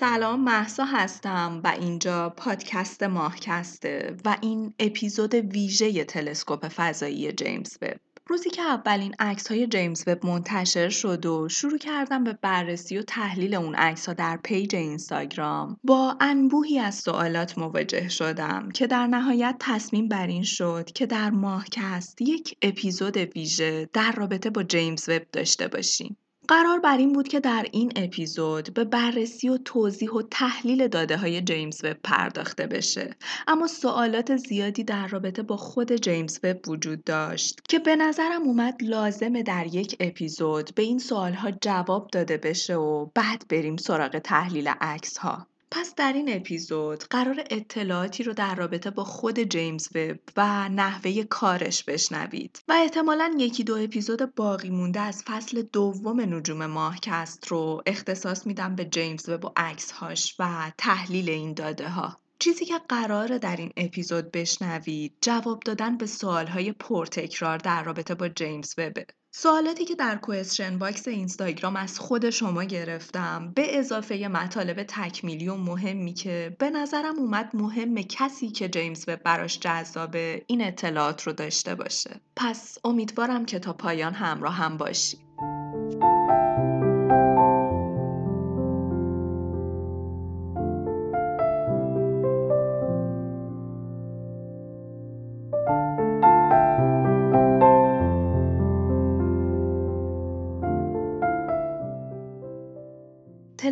سلام محسا هستم و اینجا پادکست ماهکسته و این اپیزود ویژه تلسکوپ فضایی جیمز وب. روزی که اولین عکس های جیمز وب منتشر شد و شروع کردم به بررسی و تحلیل اون عکس ها در پیج اینستاگرام با انبوهی از سوالات مواجه شدم که در نهایت تصمیم بر این شد که در ماهکست یک اپیزود ویژه در رابطه با جیمز وب داشته باشیم. قرار بر این بود که در این اپیزود به بررسی و توضیح و تحلیل داده های جیمز وب پرداخته بشه. اما سوالات زیادی در رابطه با خود جیمز وب وجود داشت که به نظرم اومد لازمه در یک اپیزود به این سوالها جواب داده بشه و بعد بریم سراغ تحلیل عکس ها پس در این اپیزود قرار اطلاعاتی رو در رابطه با خود جیمز وب و نحوه کارش بشنوید و احتمالا یکی دو اپیزود باقی مونده از فصل دوم نجوم ماهکست رو اختصاص میدم به جیمز وب و عکسهاش و تحلیل این داده ها. چیزی که قراره در این اپیزود بشنوید جواب دادن به سوالهای پرتکرار در رابطه با جیمز وبه. سوالاتی که در question box اینستاگرام از خود شما گرفتم به اضافه مطالب تکمیلی و مهمی که به نظرم اومد مهمه کسی که جیمز وب براش جذابه این اطلاعات رو داشته باشه. پس امیدوارم که تا پایان همراه هم باشی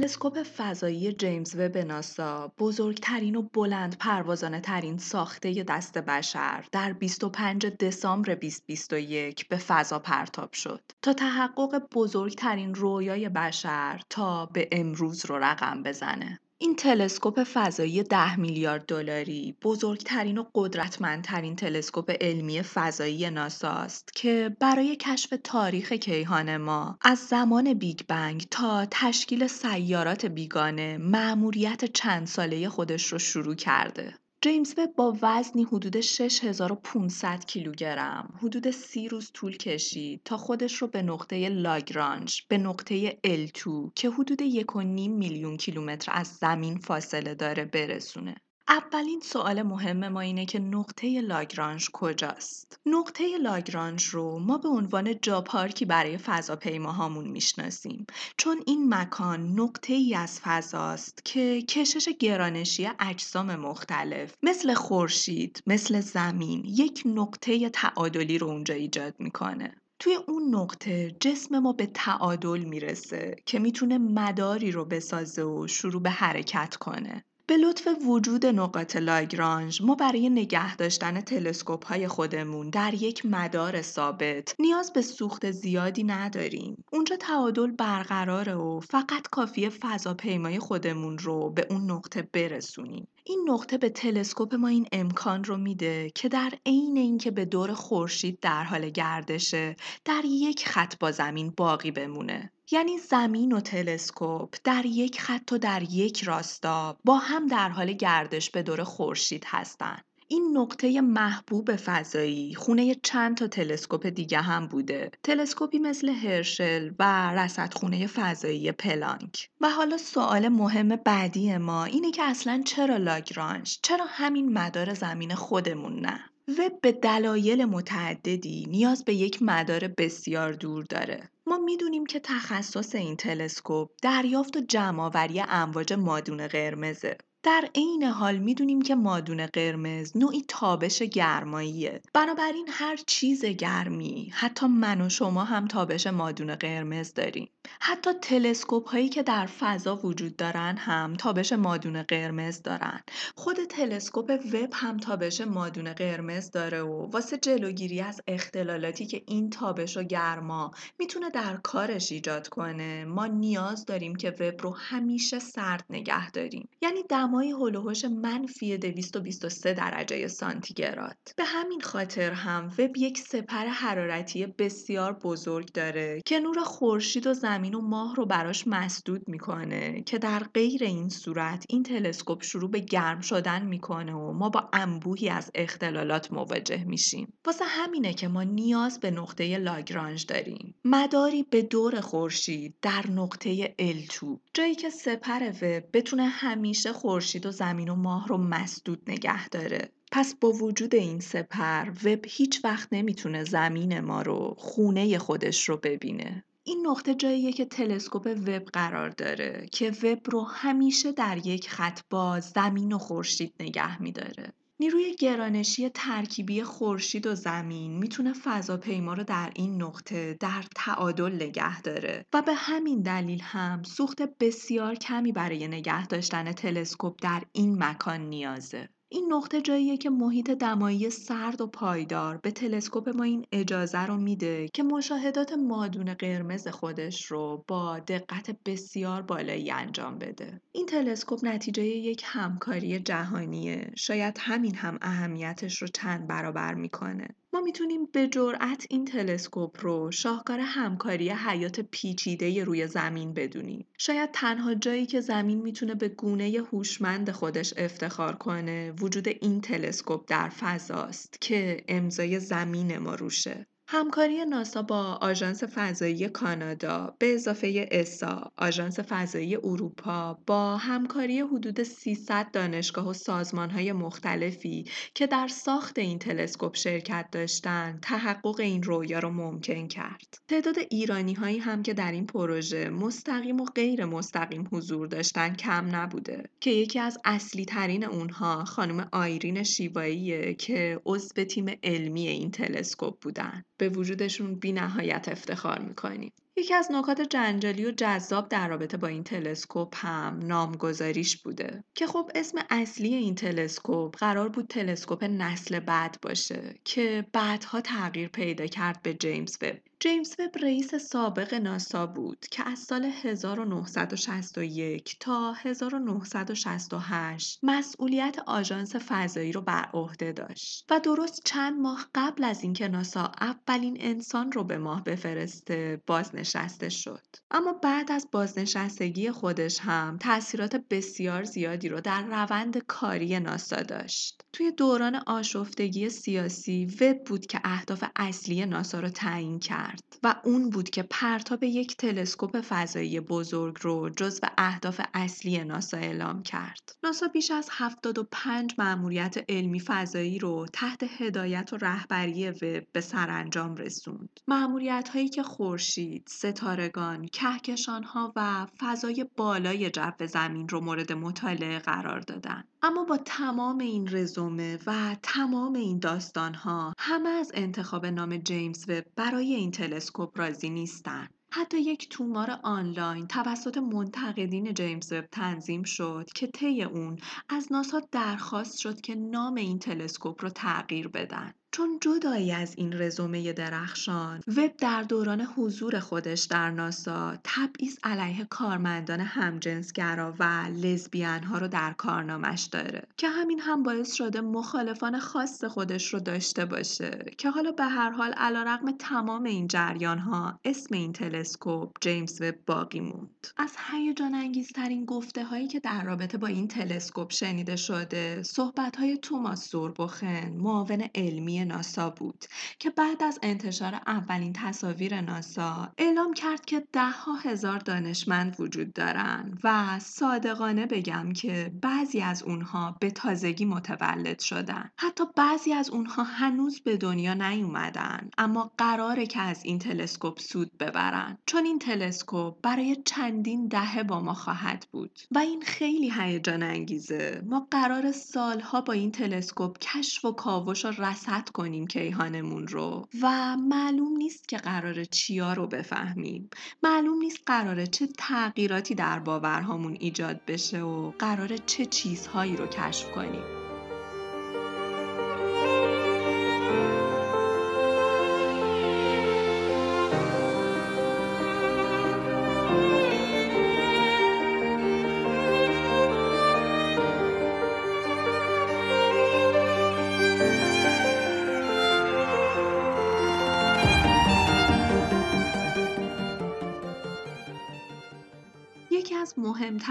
تلسکوپ فضایی جیمز وب ناسا بزرگترین و بلند پروازانه ترین ساخته دست بشر در 25 دسامبر 2021 به فضا پرتاب شد تا تحقق بزرگترین رویای بشر تا به امروز رو رقم بزنه. این تلسکوپ فضایی 10 میلیارد دلاری بزرگترین و قدرتمندترین تلسکوپ علمی فضایی ناسا است که برای کشف تاریخ کیهان ما از زمان بیگ بنگ تا تشکیل سیارات بیگانه مأموریت چند ساله خودش رو شروع کرده. جیمز وب با وزنی حدود 6500 کیلوگرم حدود سی روز طول کشید تا خودش رو به نقطه لاگرانژ به نقطه L2 که حدود 1.5 میلیون کیلومتر از زمین فاصله داره برسونه. اولین سوال مهم ما اینه که نقطه لاگرانژ کجاست؟ نقطه لاگرانژ رو ما به عنوان جاپارکی برای فضاپیماهامون می‌شناسیم چون این مکان نقطه ای از فضاست که کشش گرانشی اجسام مختلف مثل خورشید، مثل زمین یک نقطه تعادلی رو اونجا ایجاد می‌کنه. توی اون نقطه جسم ما به تعادل می‌رسه که می‌تونه مداری رو بسازه و شروع به حرکت کنه. به لطف وجود نقاط لاگرانژ ما برای نگه داشتن تلسکوپ های خودمون در یک مدار ثابت نیاز به سوخت زیادی نداریم. اونجا تعادل برقراره و فقط کافی فضاپیمای خودمون رو به اون نقطه برسونیم. این نقطه به تلسکوپ ما این امکان رو میده که در عین اینکه به دور خورشید در حال گردشه در یک خط با زمین باقی بمونه یعنی زمین و تلسکوپ در یک خط و در یک راستا با هم در حال گردش به دور خورشید هستند این نقطه محبوب فضایی خونه چند تا تلسکوپ دیگه هم بوده. تلسکوپی مثل هرشل و رصدخونه فضایی پلانک. و حالا سوال مهم بعدی ما اینه که اصلا چرا لاگرانش؟ چرا همین مدار زمین خودمون نه؟ وب به دلایل متعددی نیاز به یک مدار بسیار دور داره. ما می‌دونیم که تخصص این تلسکوپ دریافت و جمعآوری امواج مادون قرمزه. در عین حال می‌دونیم که مادون قرمز نوعی تابش گرماییه. بنابراین هر چیز گرمی حتی من و شما هم تابش مادون قرمز داریم. حتی تلسکوپ هایی که در فضا وجود دارن هم تابش مادون قرمز دارن. خود تلسکوپ وب هم تابش مادون قرمز داره و واسه جلوگیری از اختلالاتی که این تابش و گرما می‌تونه در کارش ایجاد کنه ما نیاز داریم که وب رو همیشه سرد نگه داریم. یعنی دمای هلوهوش منفی 223 درجه سانتیگراد. به همین خاطر هم وب یک سپر حرارتی بسیار بزرگ داره که نور خورشید و زمین و ماه رو براش مسدود می‌کنه که در غیر این صورت این تلسکوپ شروع به گرم شدن می‌کنه و ما با انبوهی از اختلالات مواجه میشیم. واسه همینه که ما نیاز به نقطه لاگرانژ داریم. مداری به دور خورشید در نقطه L2 جایی که سپر وب بتونه همیشه خورشید و زمین و ماه رو مسدود نگه داره. پس با وجود این سپر وب هیچ وقت نمی‌تونه زمین ما رو خونه خودش رو ببینه. این نقطه جاییه که تلسکوپ وب قرار داره که وب رو همیشه در یک خط با زمین و خورشید نگه میداره. نیروی گرانشی ترکیبی خورشید و زمین می‌تونه فضاپیما رو در این نقطه در تعادل نگه داره و به همین دلیل هم سوخت بسیار کمی برای نگه داشتن تلسکوپ در این مکان نیازه. این نقطه جاییه که محیط دمایی سرد و پایدار به تلسکوپ ما این اجازه رو میده که مشاهدات مادون قرمز خودش رو با دقت بسیار بالایی انجام بده. این تلسکوپ نتیجه یک همکاری جهانیه. شاید همین هم اهمیتش رو چند برابر می‌کنه. ما می‌تونیم به جرأت این تلسکوپ رو شاهکار همکاری حیات پیچیده روی زمین بدونیم. شاید تنها جایی که زمین می‌تونه به گونه هوشمند خودش افتخار کنه وجود این تلسکوپ در فضاست که امضای زمین ما روشه. همکاری ناسا با آژانس فضایی کانادا به اضافه اسا، آژانس فضایی اروپا با همکاری حدود 300 دانشگاه و سازمانهای مختلفی که در ساخت این تلسکوپ شرکت داشتند، تحقق این رویا را ممکن کرد. تعداد ایرانی هایی هم که در این پروژه مستقیم و غیر مستقیم حضور داشتن کم نبوده که یکی از اصلی ترین اونها خانم آیرین شیوایی که عضو تیم علمی این تلسکوپ بودن. به وجودشون بی نهایت افتخار می‌کنیم. یکی از نکات جنجالی و جذاب در رابطه با این تلسکوپ هم نامگذاریش بوده که خب اسم اصلی این تلسکوپ قرار بود تلسکوپ نسل بعد باشه که بعدها تغییر پیدا کرد به جیمز وب جیمز وب رئیس سابق ناسا بود که از سال 1961 تا 1968 مسئولیت آژانس فضایی رو بر عهده داشت و درست چند ماه قبل از اینکه ناسا اولین انسان رو به ماه بفرسته بازنشسته شد. اما بعد از بازنشستگی خودش هم تاثیرات بسیار زیادی رو در روند کاری ناسا داشت. توی دوران آشفتگی سیاسی وب بود که اهداف اصلی ناسا رو تعیین کرد. و اون بود که پرتاب یک تلسکوپ فضایی بزرگ رو جزو اهداف اصلی ناسا اعلام کرد. ناسا بیش از 75 مأموریت علمی فضایی رو تحت هدایت و رهبری وب به سرانجام رسوند. مأموریت هایی که خورشید، ستارگان، کهکشان ها و فضای بالای جو زمین رو مورد مطالعه قرار دادن. اما با تمام این رزومه و تمام این داستان ها همه از انتخاب نام جیمز وب برای این تلسکوپ راضی نیستن. حتی یک تومار آنلاین توسط منتقدین جیمز وب تنظیم شد که طی اون از ناسا درخواست شد که نام این تلسکوپ رو تغییر بدن. چون جدایی از این رزومه درخشان. وب در دوران حضور خودش در ناسا تبعیض علیه کارمندان همجنسگرا و لزبیان ها رو در کارنامش داره که همین هم باعث شده مخالفان خاص خودش رو داشته باشه که حالا به هر حال علیرغم تمام این جریان ها اسم این تلسکوپ جیمز وب باقی موند. از هیجان انگیزترین گفته هایی که در رابطه با این تلسکوپ شنیده شده صحبت های توماس سوربوخن معاون علمی ناسا بود که بعد از انتشار اولین تصاویر ناسا اعلام کرد که ها هزار دانشمند وجود دارند و صادقانه بگم که بعضی از اونها به تازگی متولد شدن. حتی بعضی از اونها هنوز به دنیا نیومدن اما قراره که از این تلسکوپ سود ببرن. چون این تلسکوپ برای چندین دهه با ما خواهد بود. و این خیلی هیجان انگیزه ما قرار سالها با این تلسکوپ کشف و کاوش و رصد کنیم کیهانمون رو و معلوم نیست که قراره چیا رو بفهمیم. معلوم نیست قراره چه تغییراتی در باورهامون ایجاد بشه و قراره چه چیزهایی رو کشف کنیم.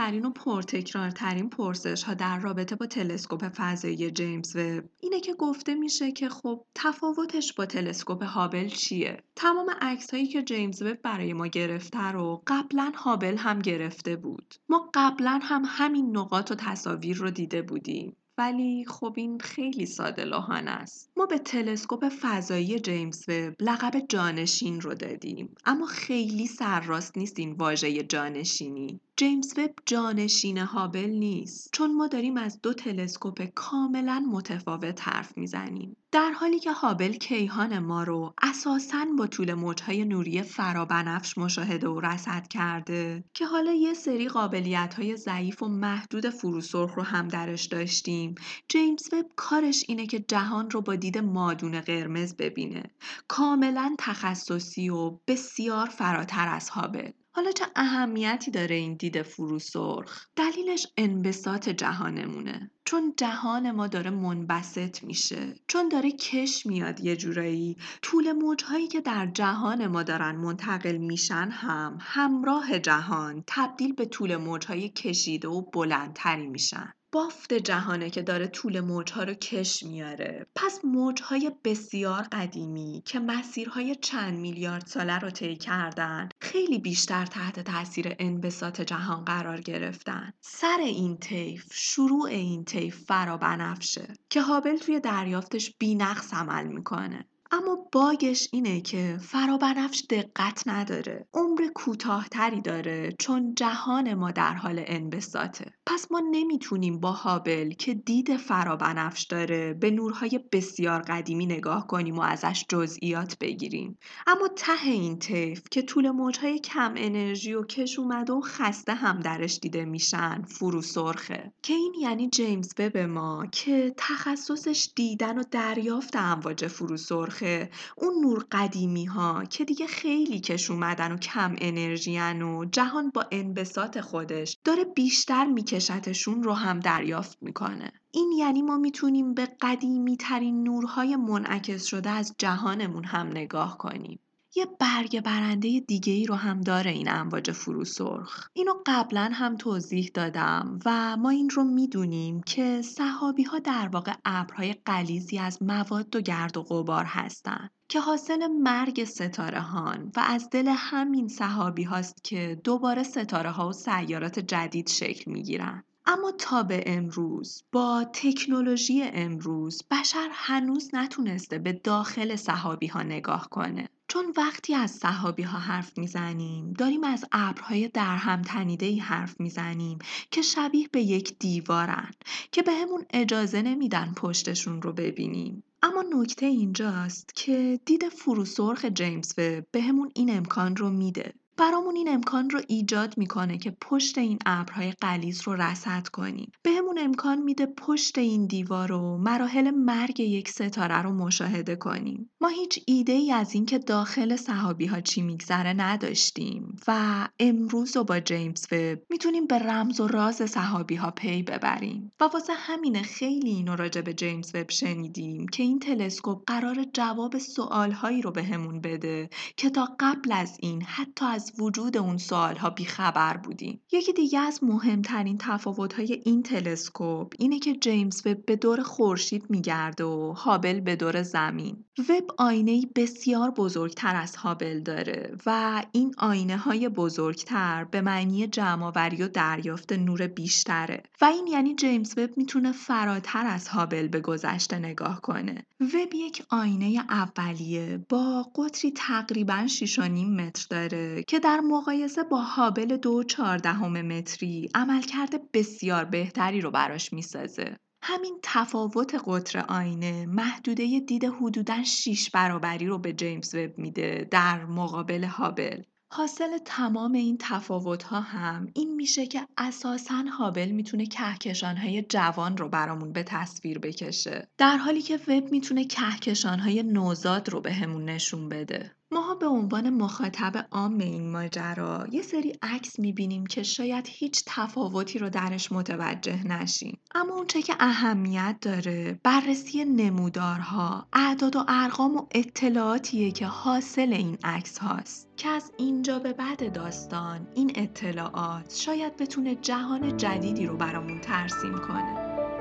مهمترین و پرتکرارترین پرسش ها در رابطه با تلسکوپ فضایی جیمز وب اینه که گفته میشه که خب تفاوتش با تلسکوپ هابل چیه؟ تمام عکس هایی که جیمز وب برای ما گرفته رو قبلا هابل هم گرفته بود. ما قبلا هم همین نقاط و تصاویر رو دیده بودیم. ولی خب این خیلی ساده لحان است. ما به تلسکوپ فضایی جیمز وب لقب جانشین رو دادیم. اما خیلی سرراست نیست این واژه جانشینی. جیمز وب جانشین هابل نیست. چون ما داریم از دو تلسکوپ کاملا متفاوت حرف می‌زنیم. در حالی که هابل کیهان ما رو اساساً با طول موجهای نوری فرابنفش مشاهده و رصد کرده که حالا یه سری قابلیت های ضعیف و محدود فروسرخ رو هم درش داشتیم. جیمز وب کارش اینه که جهان رو با دید مادون قرمز ببینه. کاملا تخصصی و بسیار فراتر از هابل. حالا چه اهمیتی داره این دید فرو سرخ؟ دلیلش انبساط جهانمونه. چون جهان ما داره منبسط میشه چون داره کش میاد یه جورایی طول موجهایی که در جهان ما دارن منتقل میشن هم همراه جهان تبدیل به طول موجهای کشیده و بلندتری میشن بافت جهانه که داره طول موجها رو کش میاره. پس موجهای بسیار قدیمی که مسیرهای چند میلیارد ساله رو طی کردن خیلی بیشتر تحت تاثیر انبساط جهان قرار گرفتن. سر این طیف شروع این طیف فرا بنفشه که هابل توی دریافتش بینقص عمل می‌کنه. اما باگش اینه که فرابنفش دقت نداره. عمر کوتاهتری داره چون جهان ما در حال انبساطه. پس ما نمی‌تونیم با هابل که دید فرابنفش داره به نورهای بسیار قدیمی نگاه کنیم و ازش جزئیات بگیریم. اما ته این طیف که طول موجهای کم انرژی و کش اومده و خسته هم درش دیده میشن فرو سرخه. که این یعنی جیمز وب ما که تخصصش دیدن و دریافت امواج فرو اون نور قدیمی ها که دیگه خیلی کش اومدن و کم انرژیان و جهان با انبساط خودش داره بیشتر میکشتشون رو هم دریافت می‌کنه. این یعنی ما می‌تونیم به قدیمی ترین نورهای منعکس شده از جهانمون هم نگاه کنیم. یه برگ برنده دیگه ای رو هم داره این امواج فرو سرخ اینو قبلا هم توضیح دادم و ما این رو می‌دونیم که صحابی ها در واقع ابرهای قلیزی از مواد و گرد و غبار هستند که حاصل مرگ ستاره هان و از دل همین صحابی هاست که دوباره ستاره ها و سیارات جدید شکل می گیرن. اما تا به امروز با تکنولوژی امروز بشر هنوز نتونسته به داخل صحابی ها نگاه کنه چون وقتی از صحابی ها حرف می‌زنیم داریم از ابرهای در هم تنیده ای حرف می‌زنیم که شبیه به یک دیوارن که به همون اجازه نمیدن پشتشون رو ببینیم. اما نکته اینجاست که دید فروسرخ جیمز و به همون این امکان رو میده. برامون این امکان رو ایجاد می‌کنه که پشت این ابرهای قلیز رو رصد کنیم. بهمون امکان میده پشت این دیوار رو مراحل مرگ یک ستاره رو مشاهده کنیم. ما هیچ ایده ای از اینکه داخل صحابی ها چی میگذره نداشتیم و امروز رو با جیمز وب می‌تونیم به رمز و راز صحابی ها پی ببریم. و واسه همینه خیلی اینو راجع به جیمز وب شنیدیم که این تلسکوپ قرار جواب سوال هایی رو بهمون بده که تا قبل از این حتی از وجود اون سوالها بیخبر بودیم. یکی دیگه از مهمترین تفاوت‌های این تلسکوپ اینه که جیمز وب به دور خورشید میگرده و هابل به دور زمین. وب آینه بسیار بزرگتر از هابل داره و این آینه های بزرگتر به معنی جمعآوری و دریافت نور بیشتره و این یعنی جیمز وب می‌تونه فراتر از هابل به گذشته نگاه کنه. وب یک آینه اولیه با قطری تقریبا 6.5 متر داره که در مقایسه با هابل دو چهاردهم متری عملکرد بسیار بهتری رو براش می‌سازه. همین تفاوت قطر آینه محدوده دید حدوداً 6 برابری رو به جیمز وب میده در مقابل هابل. حاصل تمام این تفاوت ها هم این میشه که اساسا هابل می‌تونه کهکشان های جوان رو برامون به تصویر بکشه در حالی که وب می‌تونه کهکشان های نوزاد رو بهمون به نشون بده ماها به عنوان مخاطب عام این ماجرا یه سری عکس می‌بینیم که شاید هیچ تفاوتی رو درش متوجه نشیم. اما اونچه که اهمیت داره بررسی نمودارها اعداد و ارقام و اطلاعاتیه که حاصل این عکس هاست. که از اینجا به بعد داستان این اطلاعات شاید بتونه جهان جدیدی رو برامون ترسیم کنه.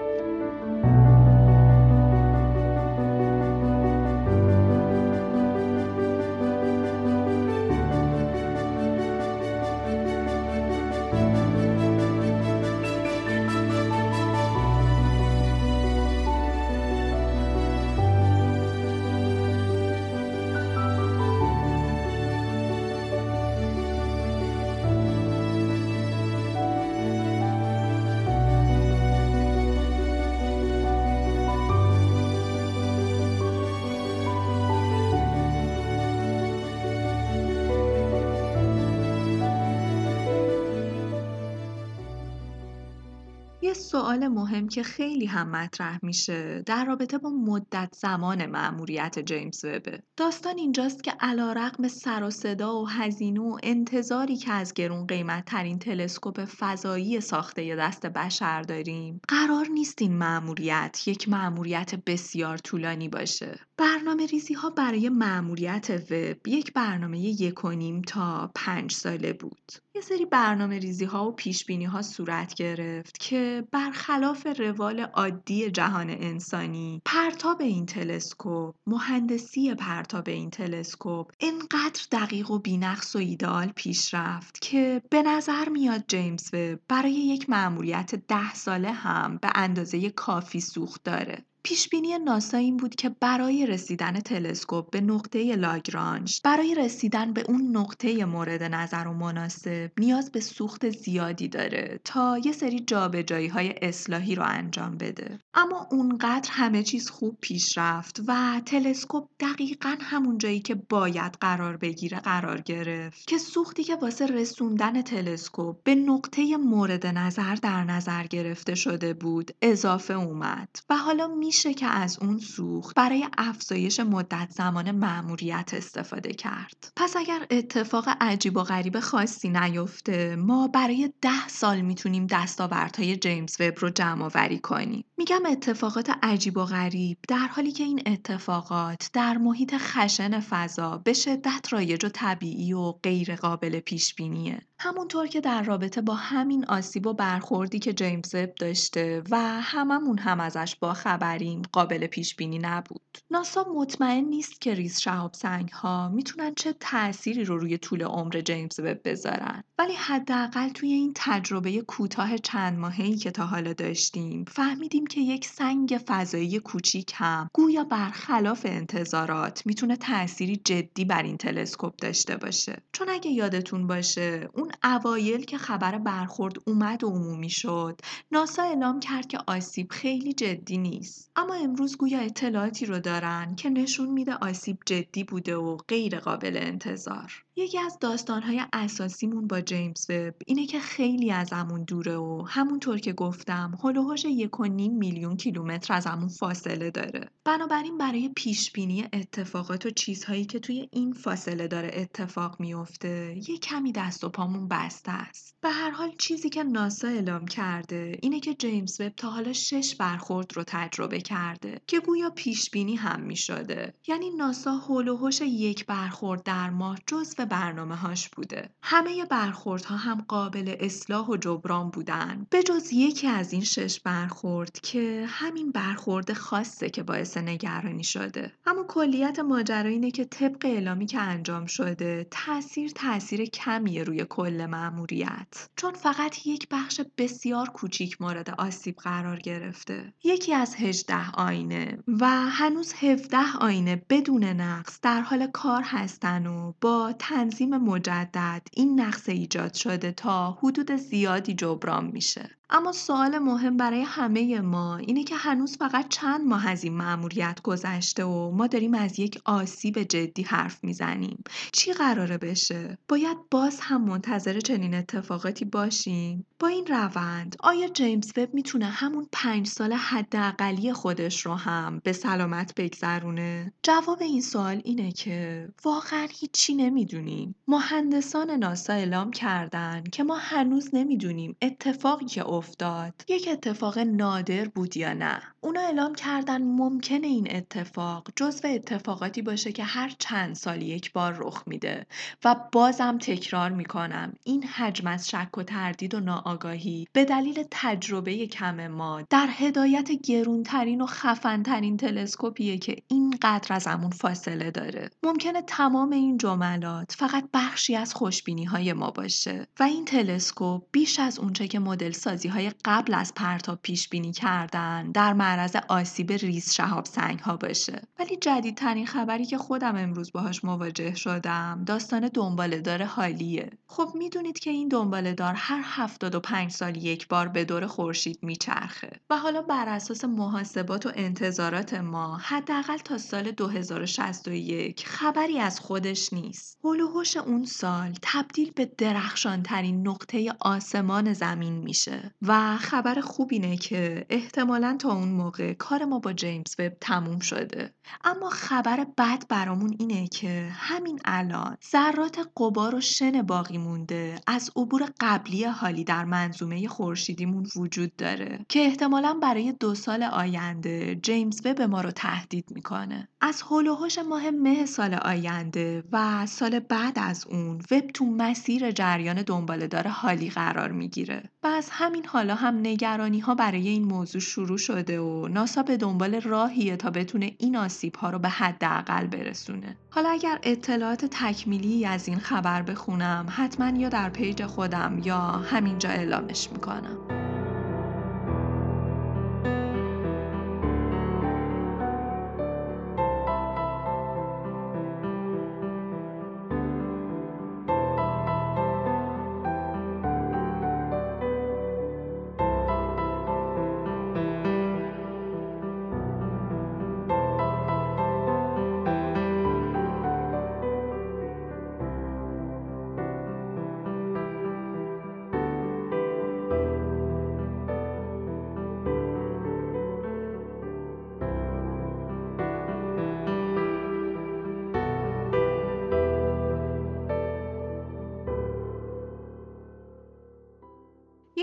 سوال مهم که خیلی هم مطرح میشه در رابطه با مدت زمان مأموریت جیمز وبه داستان اینجاست که علا رقم سر و صدا و هزینه و انتظاری که از گرون قیمت ترین تلسکوپ فضایی ساخته دست بشر داریم قرار نیست این مأموریت یک مأموریت بسیار طولانی باشه. برنامه ریزی ها برای مأموریت وب یک برنامه یک و تا پنج ساله بود. یه سری برنامه ریزی ها و پیش بینی ها صورت گرفت که برخلاف روال عادی جهان انسانی پرتاب این تلسکوپ مهندسی پرتاب این تلسکوپ انقدر دقیق و بینقص و ایدئال پیش رفت که به نظر میاد جیمز وب برای یک مأموریت ده ساله هم به اندازه کافی سوخت داره. پیشبینی ناسا این بود که برای رسیدن تلسکوپ به نقطه لاگرانژ برای رسیدن به اون نقطه مورد نظر و مناسب نیاز به سوخت زیادی داره تا یه سری جابجایی های اصلاحی رو انجام بده. اما اونقدر همه چیز خوب پیش رفت و تلسکوپ دقیقا همون جایی که باید قرار بگیره قرار گرفت که سوختی که واسه رسوندن تلسکوپ به نقطه مورد نظر در نظر گرفته شده بود اضافه اومد. و حالا می میشه که از اون سوخت برای افزایش مدت زمان مأموریت استفاده کرد. پس اگر اتفاق عجیب و غریب خاصی نیفته ما برای ده سال می‌تونیم دستاوردهای جیمز وب رو جمع آوری کنیم. میگم اتفاقات عجیب و غریب در حالی که این اتفاقات در محیط خشن فضا به شدت رایج و طبیعی و غیر قابل پیش بینیه. همونطور که در رابطه با همین آسیب و برخوردی که جیمز وب داشته و هممون هم ازش با خبریم قابل پیش بینی نبود. ناسا مطمئن نیست که ریز شهاب سنگ ها می‌تونن چه تأثیری رو روی طول عمر جیمز وب بذارن. ولی حداقل توی این تجربه کوتاه چند ماهه‌ای که تا حالا داشتیم فهمیدیم که یک سنگ فضایی کوچیک هم گویا برخلاف انتظارات می‌تونه تأثیری جدی بر این تلسکوپ داشته باشه. چون اگه یادتون باشه اون اوایل که خبر برخورد اومد و عمومی شد. ناسا اعلام کرد که آسیب خیلی جدی نیست. اما امروز گویا اطلاعاتی رو دارن که نشون میده آسیب جدی بوده و غیر قابل انتظار. یکی از داستانهای اساسیمون با جیمز وب اینه که خیلی از ازمون دوره و همونطور که گفتم هلوهاش یک و نیم میلیون کیلومتر از همون فاصله داره. بنابراین برای پیش بینی اتفاقات و چیزهایی که توی این فاصله داره اتفاق میفته یه کمی دست و پامون بسته است. به هر حال چیزی که ناسا اعلام کرده اینه که جیمز وب تا حالا شش برخورد رو تجربه کرده که گویا پیش بینی هم می شده یعنی ناسا هلوهاش یک برخورد در ماه جزو برنامه هاش بوده. همه برخوردها هم قابل اصلاح و جبران بودن. به جز یکی از این شش برخورد که همین برخورد خاصه که باعث نگرانی شده. اما کلیت ماجرا اینه که طبق اعلامی که انجام شده تاثیر تاثیر کمیه روی کل مأموریت. چون فقط یک بخش بسیار کوچیک مورد آسیب قرار گرفته. یکی از 18 آینه و هنوز 17 آینه بدون نقص در حال کار هستن و با تنظیم مجدد این نقص ایجاد شده تا حدود زیادی جبران میشه. اما سوال مهم برای همه ما اینه که هنوز فقط چند ماه از این مأموریت گذشته و ما داریم از یک آسیب جدی حرف می‌زنیم. چی قراره بشه؟ باید باز هم منتظر چنین اتفاقاتی باشیم؟ با این روند آیا جیمز وب می‌تونه همون پنج سال حداقلی خودش رو هم به سلامت بگذرونه؟ جواب این سوال اینه که واقعا هیچی نمی‌دونیم. مهندسان ناسا اعلام کردن که ما هنوز نمی‌دونیم اتفاقی که افتاد. یک اتفاق نادر بود یا نه؟ اونا اعلام کردن ممکنه این اتفاق جزو اتفاقاتی باشه که هر چند سال یک بار رخ میده. و بازم تکرار می‌کنم این حجم از شک و تردید و ناآگاهی به دلیل تجربه کم ما در هدایت گرونترین و خفنترین تلسکوپیه که اینقدر از همون فاصله داره. ممکنه تمام این جملات فقط بخشی از خوشبینی های ما باشه و این تلسکوپ بیش از اونچه که مدل سازی های قبل از پرتاب پیش بینی کردن در معرض آسیب ریز شهاب سنگ ها باشه. ولی جدیدترین خبری که خودم امروز باهاش مواجه شدم داستان دنبالهدار حالیه. خب می‌دونید که این دنبالهدار هر 75 سال یک بار به دور خورشید میچرخه. و حالا بر اساس محاسبات و انتظارات ما حداقل تا سال 2061 خبری از خودش نیست. هلوهوش اون سال تبدیل به درخشانترین نقطه آسمان زمین میشه. و خبر خوب اینه که احتمالا تا اون موقع کار ما با جیمز وب تموم شده. اما خبر بد برامون اینه که همین الان ذرات قبار و شن باقی مونده. از عبور قبلی حالی در منظومه خورشیدیمون وجود داره. که احتمالا برای دو سال آینده جیمز وب ما رو تهدید می‌کنه. از هلوهوش ماه مه سال آینده و سال بعد از اون وب تو مسیر جریان دنبالهدار حالی قرار می‌گیره. و از همین حالا هم نگرانی ها برای این موضوع شروع شده ناسا به دنبال راهیه تا بتونه این آسیب ها رو به حداقل برسونه. حالا اگر اطلاعات تکمیلی از این خبر بخونم حتما یا در پیج خودم یا همینجا اعلامش می‌کنم.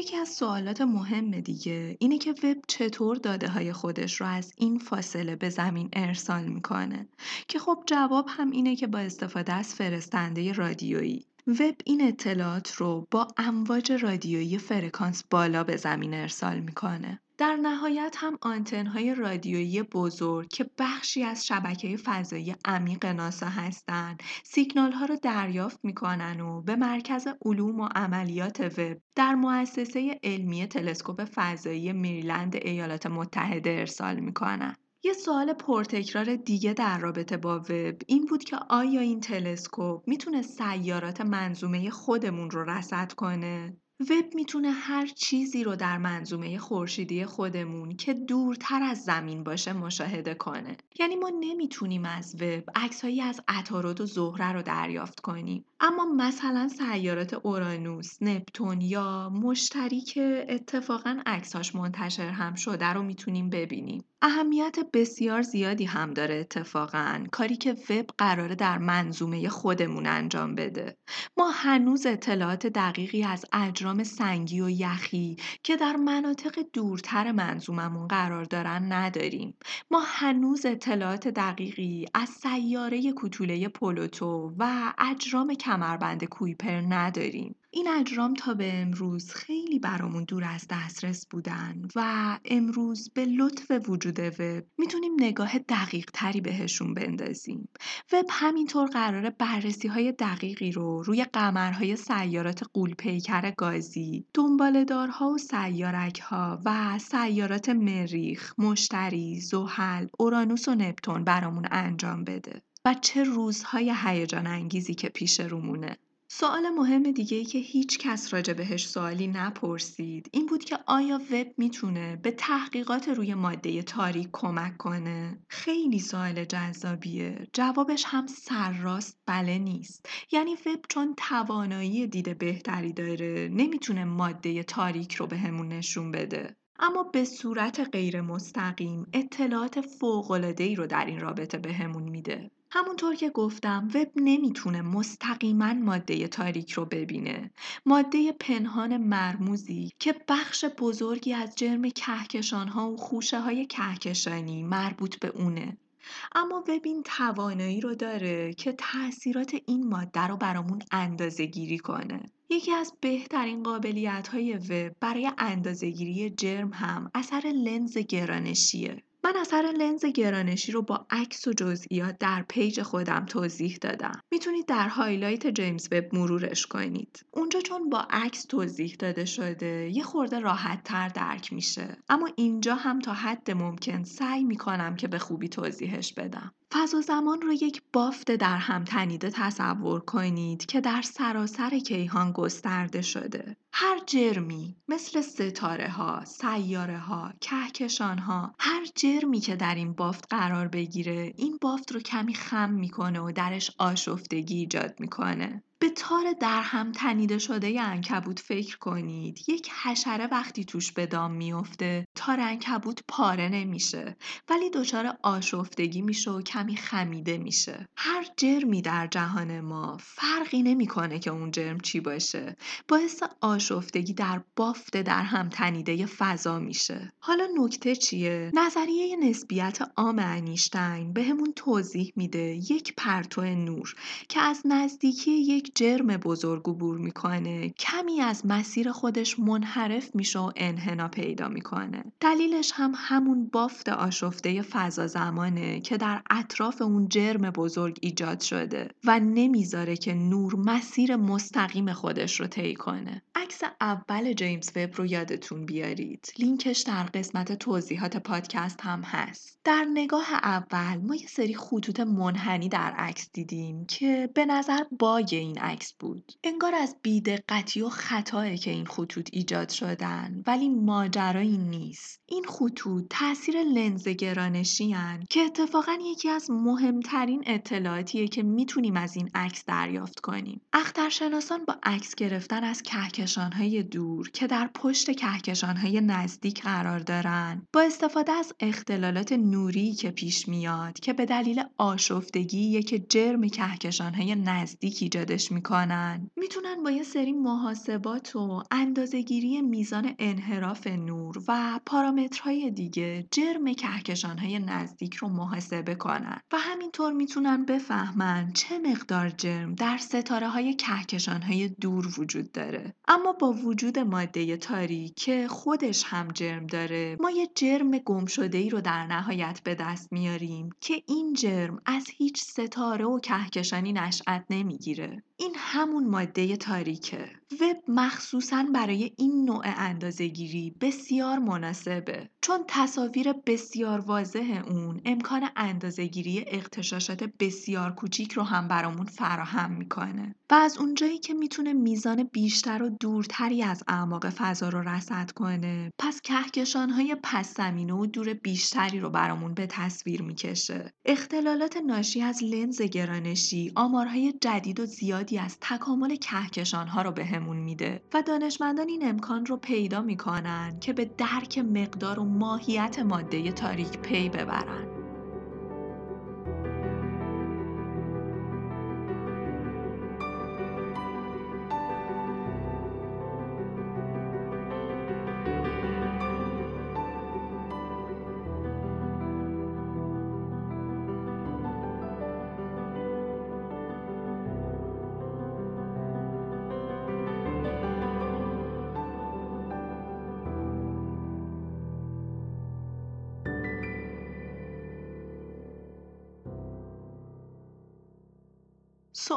یکی از سوالات مهم دیگه اینه که وب چطور داده های خودش رو از این فاصله به زمین ارسال می‌کنه؟ که خب جواب هم اینه که با استفاده از فرستنده رادیویی. وب این اطلاعات رو با امواج رادیویی فرکانس بالا به زمین ارسال می‌کنه. در نهایت هم آنتنهای رادیویی بزرگ که بخشی از شبکه فضایی عمیق ناسا هستند سیگنال ها رو دریافت می‌کنن و به مرکز علوم و عملیات وب در مؤسسه علمی تلسکوپ فضایی میریلند ایالات متحده ارسال می‌کنن یه سوال پرتکرار دیگه در رابطه با وب این بود که آیا این تلسکوپ می‌تونه سیارات منظومه خودمون رو رصد کنه؟ وب می‌تونه هر چیزی رو در منظومه خورشیدی خودمون که دورتر از زمین باشه مشاهده کنه. یعنی ما نمی‌تونیم از وب عکسهایی از عطارد و زهره رو دریافت کنیم. اما مثلا سیارات اورانوس، نپتون یا مشتری که اتفاقا عکساش منتشر هم شده رو می‌تونیم ببینیم. اهمیت بسیار زیادی هم داره اتفاقا کاری که وب قراره در منظومه خودمون انجام بده. ما هنوز اطلاعات دقیقی از اجرام سنگی و یخی که در مناطق دورتر منظوممون قرار دارن نداریم. ما هنوز اطلاعات دقیقی از سیاره کوتوله پلوتو و اجرام کمربند کویپر نداریم. این اجرام تا به امروز خیلی برامون دور از دسترس بودن و امروز به لطف وجود وب می‌تونیم نگاه دقیق تری بهشون بندازیم. وب همینطور قراره بررسی های دقیقی رو روی قمرهای سیارات قولپیکر گازی، دنبالدارها و سیارک ها و سیارات مریخ، مشتری، زحل، اورانوس و نپتون برامون انجام بده. و چه روزهای هیجان انگیزی که پیش رومونه. سوال مهم دیگه ای که هیچ کس راجع بهش سوالی نپرسید این بود که آیا وب می‌تونه به تحقیقات روی ماده تاریک کمک کنه؟ خیلی سوال جذابیه. جوابش هم سرراست بله نیست. یعنی وب چون توانایی دیده بهتری داره نمی‌تونه ماده تاریک رو بهمون به نشون بده. اما به صورت غیر مستقیم اطلاعات فوق‌العاده‌ای رو در این رابطه بهمون میده. همونطور که گفتم وب نمی‌تونه مستقیما ماده تاریک رو ببینه. ماده پنهان مرموزی که بخش بزرگی از جرم کهکشان ها و خوشه های کهکشانی مربوط به اونه. اما وب این توانایی رو داره که تاثیرات این ماده رو برامون اندازه گیری کنه. یکی از بهترین قابلیت های وب برای اندازهگیری جرم هم اثر لنز گرانشیه. من اثر لنز گرانشی رو با عکس و جزئیات در page خودم توضیح دادم. می‌تونید در highlight جیمز وب مرورش کنید. اونجا چون با عکس توضیح داده شده یه خورده راحت تر درک میشه. اما اینجا هم تا حد ممکن سعی می‌کنم که به خوبی توضیحش بدم. فضا زمان رو یک بافت در هم تنیده تصور کنید که در سراسر کیهان گسترده شده. هر جرمی مثل ستاره ها، سیاره ها، کهکشان ها، هر جرمی که در این بافت قرار بگیره این بافت رو کمی خم می‌کنه و درش آشفتگی ایجاد می‌کنه. به تار در هم تنیده شده انکبوت فکر کنید. یک حشره وقتی توش به دام میفته تار انکبوت پاره نمیشه ولی دچار آشفتگی میشه و کمی خمیده میشه. هر جرمی در جهان ما فرقی نمی‌کنه که اون جرم چی باشه. باعث آشفتگی در بافت در هم تنیده فضا میشه. حالا نکته چیه؟ نظریه نسبیت عام انیشتین بهمون توضیح میده یک پرتو نور که از نزدیکی یک جرم بزرگ عبور می‌کنه. کمی از مسیر خودش منحرف میشه و انحنا پیدا می‌کنه. دلیلش هم همون بافت آشفته فضا زمانه که در اطراف اون جرم بزرگ ایجاد شده و نمی‌ذاره که نور مسیر مستقیم خودش رو طی کنه. عکس اول جیمز وب رو یادتون بیارید. لینکش در قسمت توضیحات پادکست هم هست. در نگاه اول ما یه سری خطوط منحنی در عکس دیدیم که به نظر باگ این عکس بود. انگار از بیدقتی و خطایی که این خطوط ایجاد شدن ولی ماجرایی نیست. این خطوط تاثیر لنز گرانشی هن که اتفاقا یکی از مهمترین اطلاعاتیه که می‌تونیم از این عکس دریافت کنیم. اخترشناسان با عکس گرفتن از کهکشانهای دور که در پشت کهکشانهای نزدیک قرار دارن با استفاده از اختلالات نوری که پیش میاد که به دلیل آشفتگی که جرم کهکشانهای نزدیک ایجادش می‌کنن. می‌تونن با یه سری محاسبات و اندازهگیری میزان انحراف نور و پارامترهای دیگه جرم کهکشانهای نزدیک رو محاسبه کنن و همینطور می‌تونن بفهمن چه مقدار جرم در ستاره های کهکشان های دور وجود داره. اما با وجود ماده تاریک که خودش هم جرم داره ما یه جرم گم شده ای رو در نهایت به دست میاریم که این جرم از هیچ ستاره و کهکشانی نشأت نمی‌گیره. این همون ماده تاریکه. وب مخصوصا برای این نوع اندازهگیری بسیار مناسبه چون تصاویر بسیار واضح اون امکان اندازهگیری اختشاشات بسیار کوچیک رو هم برامون فراهم می‌کنه. و از اونجایی که می‌تونه میزان بیشتر و دورتری از اعماق فضا رو رصد کنه پس کهکشان های پس زمینه و دور بیشتری رو برامون به تصویر می‌کشه. اختلالات ناشی از لنز گرانشی آمارهای جدید و زیادی از تکامل کهکشان ها رو بهمون میده و دانشمندان این امکان رو پیدا می‌کنن که به درک مقدار و ماهیت ماده تاریک پی ببرن.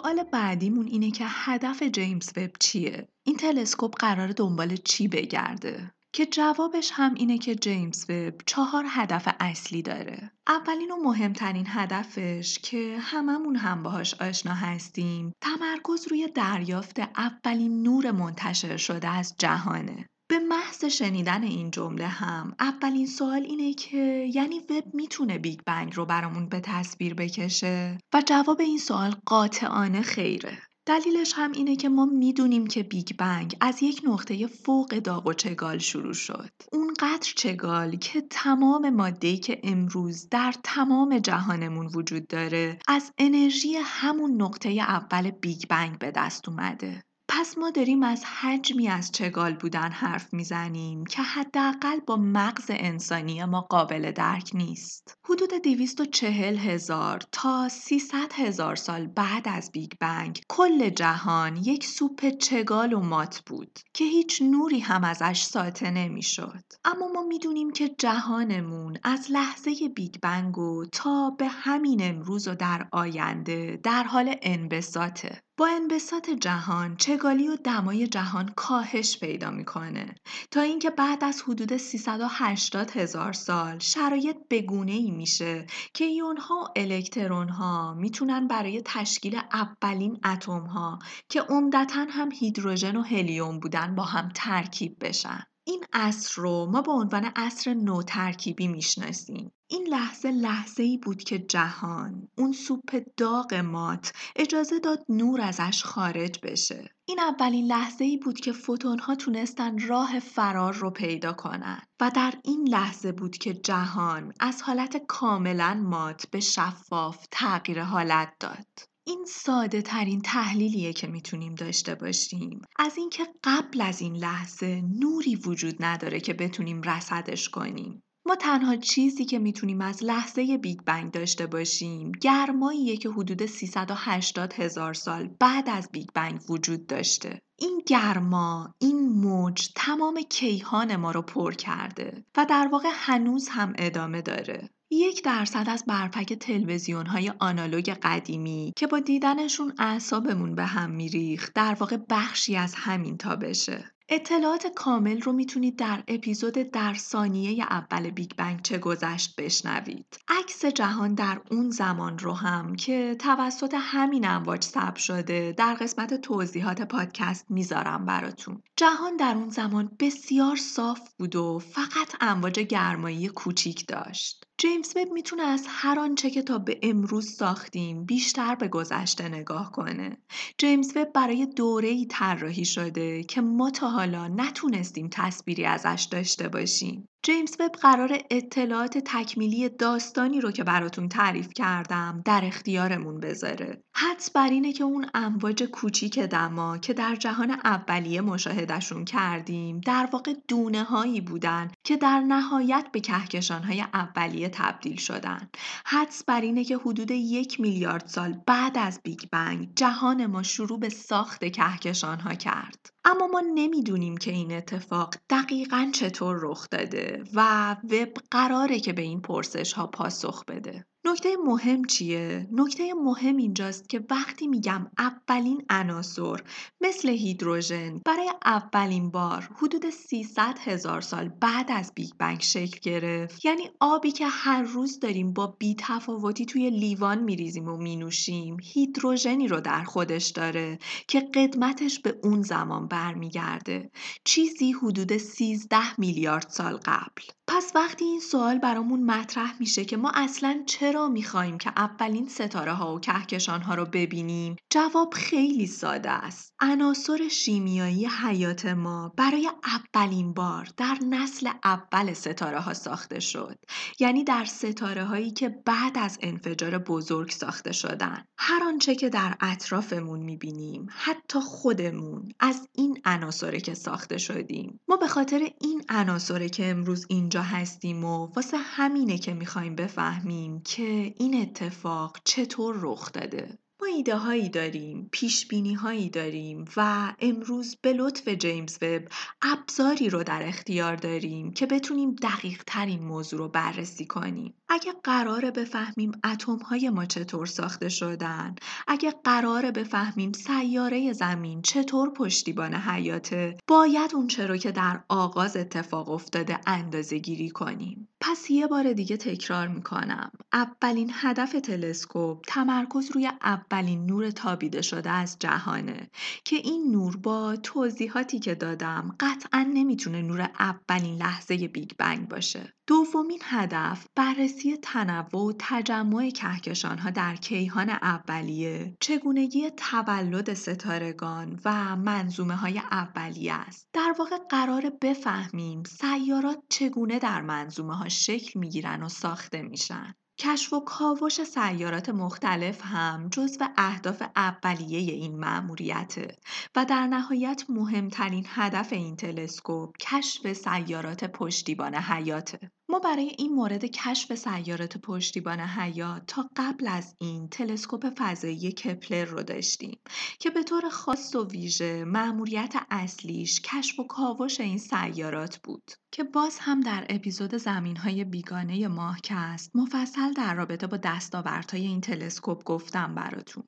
سوال بعدیمون اینه که هدف جیمز وب چیه؟ این تلسکوپ قراره دنبال چی بگرده؟ که جوابش هم اینه که جیمز وب چهار هدف اصلی داره. اولین و مهمترین هدفش که هممون هم باهاش آشنا هستیم تمرکز روی دریافت اولین نور منتشر شده از جهانه. به محض شنیدن این جمله هم اولین سوال اینه که یعنی وب می‌تونه بیگ بنگ رو برامون به تصویر بکشه و جواب این سوال قاطعانه خیره دلیلش هم اینه که ما می‌دونیم که بیگ بنگ از یک نقطه فوق داغ و چگال شروع شد. اونقدر چگال که تمام ماده‌ای که امروز در تمام جهانمون وجود داره از انرژی همون نقطه اول بیگ بنگ به دست اومده. پس ما داریم از حجمی از چگال بودن حرف می‌زنیم که حداقل با مغز انسانی ما قابل درک نیست. حدود 240 هزار تا 300 هزار سال بعد از بیگ بنگ کل جهان یک سوپ چگال و مات بود که هیچ نوری هم ازش ساطع نمی‌شد. اما ما می‌دونیم که جهانمون از لحظه بیگ بنگ و تا به همین امروز و در آینده در حال انبساطه. با انبساط جهان چگالی و دمای جهان کاهش پیدا می‌کنه. تا اینکه بعد از حدود 380 هزار سال شرایط بگونه ای میشه که ایون ها الکترون ها می‌تونن برای تشکیل اولین اتم ها که عمدتا هم هیدروژن و هلیوم بودن با هم ترکیب بشن. این عصر رو ما به عنوان عصر نوترکیبی می‌شناسیم. این لحظه لحظه ای بود که جهان اون سوپ داغ مات اجازه داد نور ازش خارج بشه. این اولین لحظه ای بود که فوتون ها تونستن راه فرار رو پیدا کنن. و در این لحظه بود که جهان از حالت کاملا مات به شفاف تغییر حالت داد. این ساده ترین تحلیلیه که می‌تونیم داشته باشیم. از اینکه قبل از این لحظه نوری وجود نداره که بتونیم رصدش کنیم. ما تنها چیزی که می‌تونیم از لحظه بیگ بنگ داشته باشیم گرماییه که حدود 380 هزار سال بعد از بیگ بنگ وجود داشته. این گرما، این موج تمام کیهان ما رو پر کرده و در واقع هنوز هم ادامه داره. یک درصد از برفک تلویزیون های آنالوگ قدیمی که با دیدنشون اعصابمون به هم میریخت در واقع بخشی از همین تابشه. اطلاعات کامل رو می‌تونید در اپیزود در ثانیه اول بیگ بنگ چه گذشت بشنوید. عکس جهان در اون زمان رو هم که توسط همین امواج ثبت شده در قسمت توضیحات پادکست می‌ذارم براتون. جهان در اون زمان بسیار صاف بود و فقط امواج گرمایی کوچیک داشت. جیمز وب می‌تونه از هر آنچه که تا به امروز ساختیم بیشتر به گذشته نگاه کنه. جیمز وب برای دوره ای طراحی شده که ما تا حالا نتونستیم تصویری ازش داشته باشیم. جیمز وب قرار اطلاعات تکمیلی داستانی رو که براتون تعریف کردم در اختیارمون بذاره. حدس بر اینه که اون امواج کوچیک دما که در جهان اولیه مشاهدشون کردیم در واقع دونه هایی بودن که در نهایت به کهکشان های اولیه تبدیل شدن. حدس بر اینه که حدود یک میلیارد سال بعد از بیگ بنگ جهان ما شروع به ساخت کهکشان ها کرد. اما ما نمی‌دونیم که این اتفاق دقیقا چطور رخ داده و وب قراره که به این پرسش ها پاسخ بده. نکته مهم چیه؟ نکته مهم اینجاست که وقتی میگم اولین عناصر مثل هیدروژن برای اولین بار حدود 300 هزار سال بعد از بیگ بنگ شکل گرفت. یعنی آبی که هر روز داریم با بیتفاوتی توی لیوان میریزیم و مینوشیم هیدروژنی رو در خودش داره که قدمتش به اون زمان برمیگرده. چیزی حدود 13 میلیارد سال قبل. پس وقتی این سوال برامون مطرح میشه که ما اصلا چرا می‌خواهیم که اولین ستاره ها و کهکشان ها رو ببینیم؟ جواب خیلی ساده است. عناصر شیمیایی حیات ما برای اولین بار در نسل اول ستاره ها ساخته شد. یعنی در ستاره هایی که بعد از انفجار بزرگ ساخته شدن. هر آنچه که در اطرافمون می‌بینیم حتی خودمون از این عناصره که ساخته شدیم. ما به خاطر این عناصره که امروز اینجا هستیم و واسه همینه که می‌خوایم بفهمیم که این اتفاق چطور رخ داده ما ایده هایی داریم، پیش بینی هایی داریم و امروز به لطف جیمز وب ابزاری رو در اختیار داریم که بتونیم دقیق ترین موضوع رو بررسی کنیم. اگه قراره بفهمیم اتم های ما چطور ساخته شدن، اگه قراره بفهمیم سیاره زمین چطور پشتیبان حیاته، باید اون چرا که در آغاز اتفاق افتاده اندازه گیری کنیم. پس یه بار دیگه تکرار می‌کنم. اولین هدف تلسکوپ تمرکز روی اولین نور تابیده شده از جهانه که این نور با توضیحاتی که دادم قطعا نمی‌تونه نور اولین لحظه بیگ بنگ باشه. دومین هدف بررسی تنوع و تجمع کهکشان ها در کیهان اولیه چگونگی تولد ستارگان و منظومه های اولیه است در واقع قراره بفهمیم سیارات چگونه در منظومه ها شکل می‌گیرن و ساخته میشن کشف و کاوش سیارات مختلف هم جزو اهداف اولیه این مأموریته و در نهایت مهمترین هدف این تلسکوپ کشف سیارات پشتیبان حیاته. ما برای این مورد کشف سیارات پشتیبان حیات تا قبل از این تلسکوپ فضایی کپلر رو داشتیم که به طور خاص و ویژه مأموریت اصلیش کشف و کاوش این سیارات بود. که باز هم در اپیزود زمین های بیگانه ماهکست مفصل در رابطه با دستاوردهای این تلسکوپ گفتم براتون.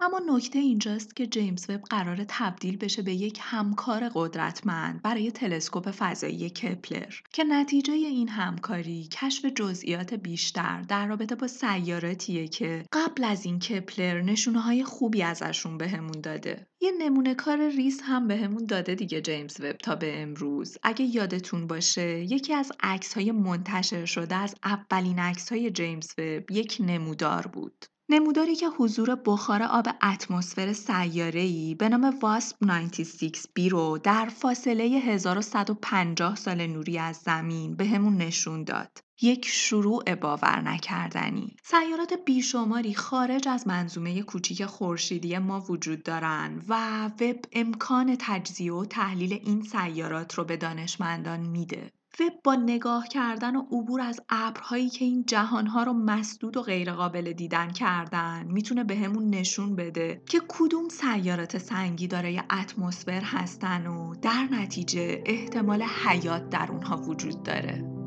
اما نکته اینجاست که جیمز وب قرار تبدیل بشه به یک همکار قدرتمند برای تلسکوپ فضایی کپلر که نتیجه این همکاری کشف جزئیات بیشتر در رابطه با سیاراتیه که قبل از این کپلر نشونه های خوبی ازشون بهمون داده. یه نمونه کار ریس هم بهمون داده دیگه جیمز وب تا به امروز. اگه یادتون باشه یکی از عکس های منتشر شده از اولین عکس های جیمز وب یک نمودار بود. نموداری که حضور بخار آب اتمسفر سیاره‌ای به نام واسپ 96 بی رو در فاصله 1150 سال نوری از زمین بهمون نشون داد. یک شروع باور نکردنی سیارات بیشماری خارج از منظومه کوچیک خورشیدی ما وجود دارند و وب امکان تجزیه و تحلیل این سیارات رو به دانشمندان میده وب با نگاه کردن و عبور از ابرهایی که این جهانها رو مسدود و غیرقابل دیدن کردن می‌تونه بهمون نشون بده که کدوم سیارات سنگی دارای اتمسفر هستن و در نتیجه احتمال حیات در اونها وجود داره.